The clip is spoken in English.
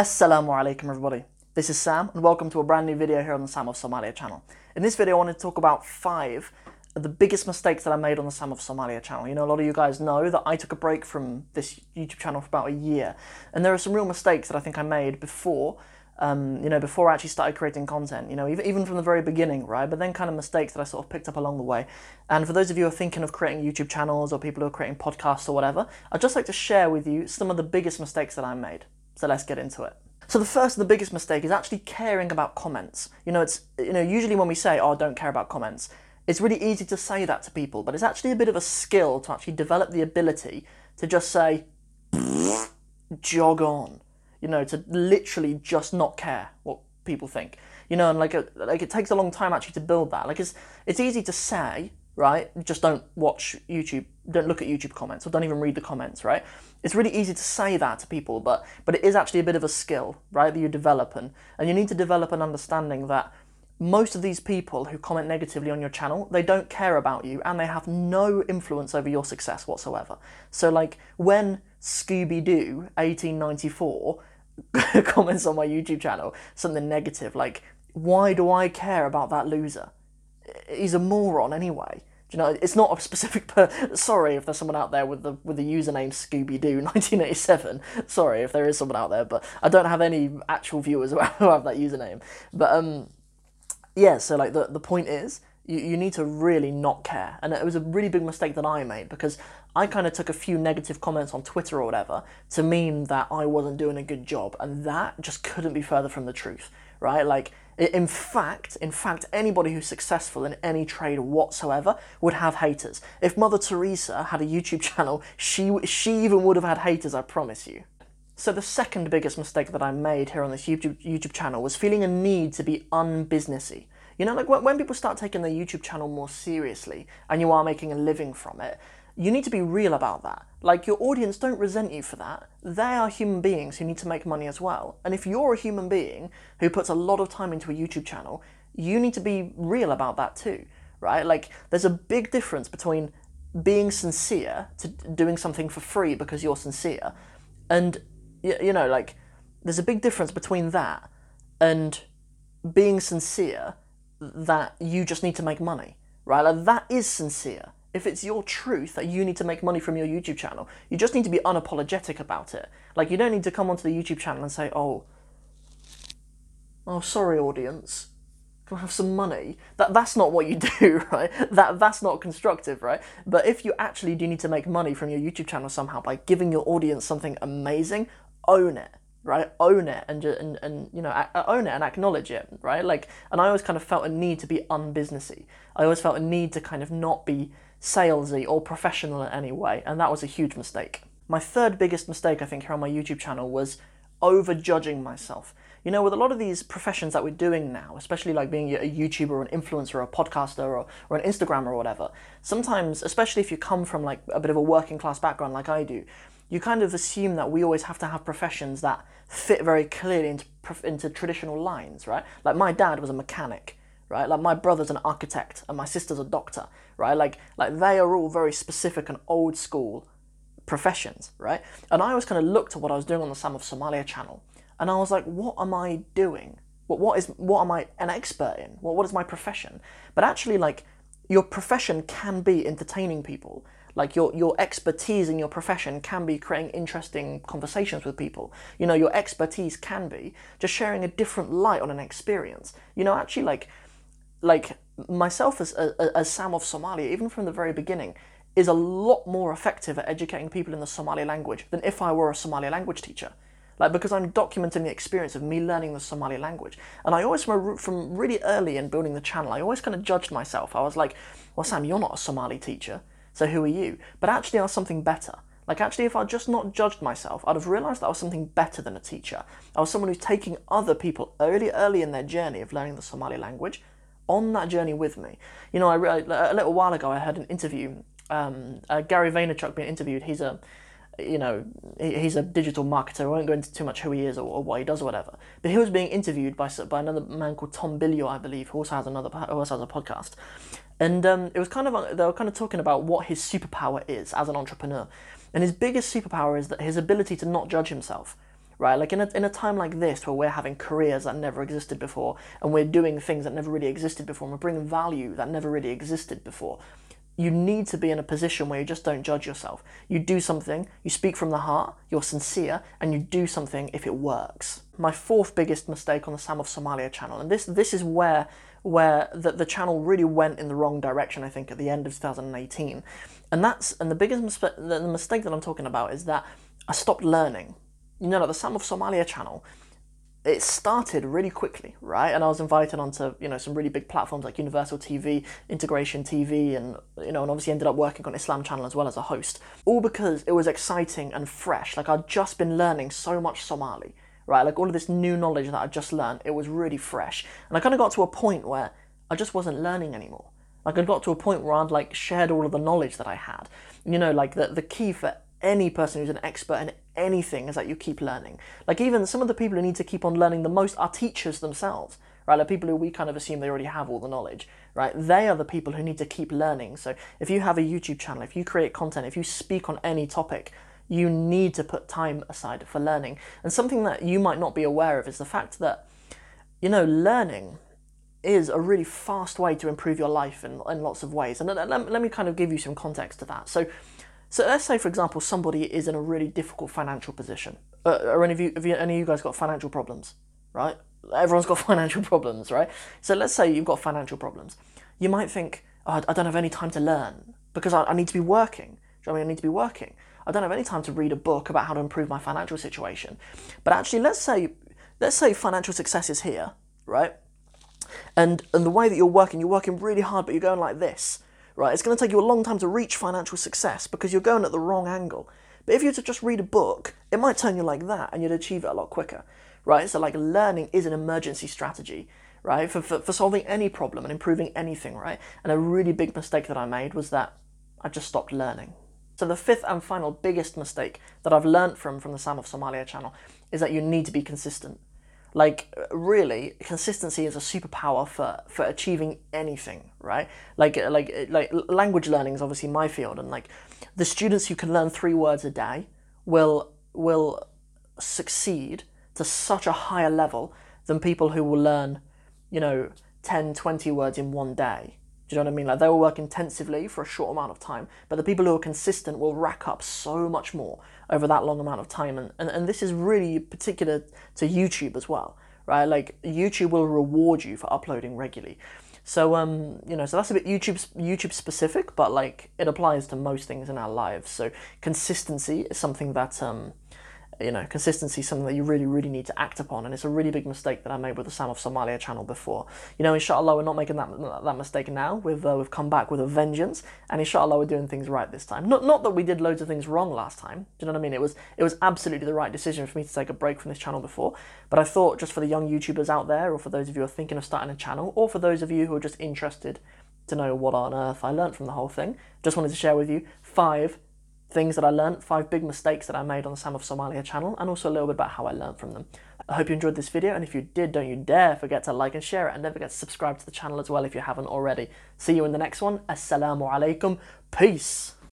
Assalamu alaikum everybody. This is Sam and welcome to a brand new video here on the Sam of Somalia channel. In this video I wanted to talk about five of the biggest mistakes that I made on the Sam of Somalia channel. You know, a lot of you guys know that I took a break from this YouTube channel for about a year and there are some real mistakes that I think I made before um, you know, before I actually started creating content, you know, even from the very beginning, right? But then kind of mistakes that I sort of picked up along the way. And for those of you who are thinking of creating YouTube channels or people who are creating podcasts or whatever, I'd just like to share with you some of the biggest mistakes that I made. So let's get into it. So the first and the biggest mistake is actually caring about comments. You know, it's you know, usually when we say, "Oh, don't care about comments," it's really easy to say that to people, but it's actually a bit of a skill to actually develop the ability to just say, "Jog on." you know, to literally just not care what people think. You know, and like a, like it takes a long time actually to build that. Like it's it's easy to say, right? Just don't watch YouTube, don't look at YouTube comments, or don't even read the comments, right? It's really easy to say that to people, but but it is actually a bit of a skill, right? That you develop and and you need to develop an understanding that most of these people who comment negatively on your channel, they don't care about you and they have no influence over your success whatsoever. So like when Scooby Doo 1894 comments on my YouTube channel something negative, like, why do I care about that loser? He's a moron anyway. You know, it's not a specific per. Sorry if there's someone out there with the with the username Scooby Doo 1987. Sorry if there is someone out there, but I don't have any actual viewers who have that username. But um, yeah. So like the the point is, you, you need to really not care. And it was a really big mistake that I made because I kind of took a few negative comments on Twitter or whatever to mean that I wasn't doing a good job. And that just couldn't be further from the truth, right? Like, in fact, in fact, anybody who's successful in any trade whatsoever would have haters. If Mother Teresa had a YouTube channel, she she even would have had haters. I promise you. So the second biggest mistake that I made here on this YouTube YouTube channel was feeling a need to be unbusinessy. You know, like when people start taking their YouTube channel more seriously and you are making a living from it, you need to be real about that. Like your audience don't resent you for that. They are human beings who need to make money as well. And if you're a human being who puts a lot of time into a YouTube channel, you need to be real about that too, right? Like there's a big difference between being sincere to doing something for free because you're sincere and you know like there's a big difference between that and being sincere that you just need to make money, right? Like that is sincere. If it's your truth that you need to make money from your YouTube channel, you just need to be unapologetic about it. Like you don't need to come onto the YouTube channel and say, "Oh, oh, sorry, audience, can I have some money?" That that's not what you do, right? That that's not constructive, right? But if you actually do need to make money from your YouTube channel somehow by giving your audience something amazing, own it right own it and, and and you know own it and acknowledge it right like and i always kind of felt a need to be unbusinessy i always felt a need to kind of not be salesy or professional in any way and that was a huge mistake. My third biggest mistake i think here on my youtube channel was over judging myself. You know with a lot of these professions that we're doing now especially like being a youtuber or an influencer or a podcaster or, or an instagrammer or whatever sometimes especially if you come from like a bit of a working class background like i do you kind of assume that we always have to have professions that fit very clearly into, into traditional lines, right? Like my dad was a mechanic, right? Like my brother's an architect and my sister's a doctor, right? Like like they are all very specific and old school professions, right? And I always kind of looked at what I was doing on the Sam of Somalia channel, and I was like, what am I doing? What what is what am I an expert in? What what is my profession? But actually, like your profession can be entertaining people like your, your expertise in your profession can be creating interesting conversations with people. You know, your expertise can be just sharing a different light on an experience. You know, actually, like, like myself as, as, as Sam of Somalia, even from the very beginning, is a lot more effective at educating people in the Somali language than if I were a Somali language teacher. Like, because I'm documenting the experience of me learning the Somali language. And I always, from, really early in building the channel, I always kind of judged myself. I was like, well, Sam, you're not a Somali teacher. So who are you? But actually, I was something better. Like, actually, if I'd just not judged myself, I'd have realized that I was something better than a teacher. I was someone who's taking other people early, early in their journey of learning the Somali language on that journey with me. You know, I, a little while ago, I had an interview. Um, uh, Gary Vaynerchuk being interviewed. He's a you know, he's a digital marketer. I won't go into too much who he is or, or, what he does or whatever. But he was being interviewed by by another man called Tom Bilyeu, I believe, who also has another who also has a podcast. And um, it was kind of they were kind of talking about what his superpower is as an entrepreneur. And his biggest superpower is that his ability to not judge himself. Right? Like in a, in a time like this where we're having careers that never existed before and we're doing things that never really existed before and we're bringing value that never really existed before, you need to be in a position where you just don't judge yourself. You do something, you speak from the heart, you're sincere, and you do something if it works. My fourth biggest mistake on the Sam of Somalia channel, and this this is where where the, the channel really went in the wrong direction, I think, at the end of 2018. And that's and the biggest mistake the mistake that I'm talking about is that I stopped learning know, like the Sam of Somalia channel, it started really quickly, right? And I was invited onto, you know, some really big platforms like Universal TV, Integration TV, and, you know, and obviously ended up working on Islam channel as well as a host. All because it was exciting and fresh. Like I'd just been learning so much Somali, right? Like all of this new knowledge that I'd just learned, it was really fresh. And I kind of got to a point where I just wasn't learning anymore. Like I got to a point where I'd like shared all of the knowledge that I had. You know, like the, the key for any person who's an expert in anything is that you keep learning. Like even some of the people who need to keep on learning the most are teachers themselves, right? Like people who we kind of assume they already have all the knowledge, right? They are the people who need to keep learning. So if you have a YouTube channel, if you create content, if you speak on any topic, you need to put time aside for learning. And something that you might not be aware of is the fact that, you know, learning is a really fast way to improve your life in, in lots of ways. And let, let, let me kind of give you some context to that. So so let's say, for example, somebody is in a really difficult financial position. Uh, are any of you, have you, any of you guys got financial problems, right? Everyone's got financial problems, right? So let's say you've got financial problems. You might think, oh, I don't have any time to learn because I, I need to be working. You know I mean? I need to be working. I don't have any time to read a book about how to improve my financial situation. But actually, let's say, let's say financial success is here, right? And and the way that you're working, you're working really hard, but you're going like this right? It's going to take you a long time to reach financial success because you're going at the wrong angle. But if you were to just read a book, it might turn you like that and you'd achieve it a lot quicker, right? So, like, learning is an emergency strategy, right? For, for, for solving any problem and improving anything, right? And a really big mistake that I made was that I just stopped learning. So, the fifth and final biggest mistake that I've learned from from the Sam of Somalia channel is that you need to be consistent. Like really, consistency is a superpower for for achieving anything, right? Like like like language learning is obviously my field, and like the students who can learn three words a day will will succeed to such a higher level than people who will learn, you know, 10, 20 words in one day. Do you know what I mean? Like they will work intensively for a short amount of time, but the people who are consistent will rack up so much more over that long amount of time. And, and, and this is really particular to YouTube as well, right? Like YouTube will reward you for uploading regularly. So um, you know, so that's a bit YouTube YouTube specific, but like it applies to most things in our lives. So consistency is something that um, you know, consistency is something that you really, really need to act upon, and it's a really big mistake that I made with the Sam of Somalia channel before. You know, inshallah, we're not making that that mistake now. We've uh, we've come back with a vengeance, and inshallah, we're doing things right this time. Not not that we did loads of things wrong last time. Do you know what I mean? It was it was absolutely the right decision for me to take a break from this channel before. But I thought just for the young YouTubers out there, or for those of you who are thinking of starting a channel, or for those of you who are just interested to know what on earth I learned from the whole thing, just wanted to share with you five things that I learned, five big mistakes that I made on the Sam of Somalia channel, and also a little bit about how I learned from them. I hope you enjoyed this video, and if you did, don't you dare forget to like and share it, and don't forget to subscribe to the channel as well if you haven't already. See you in the next one. Assalamu alaikum. Peace.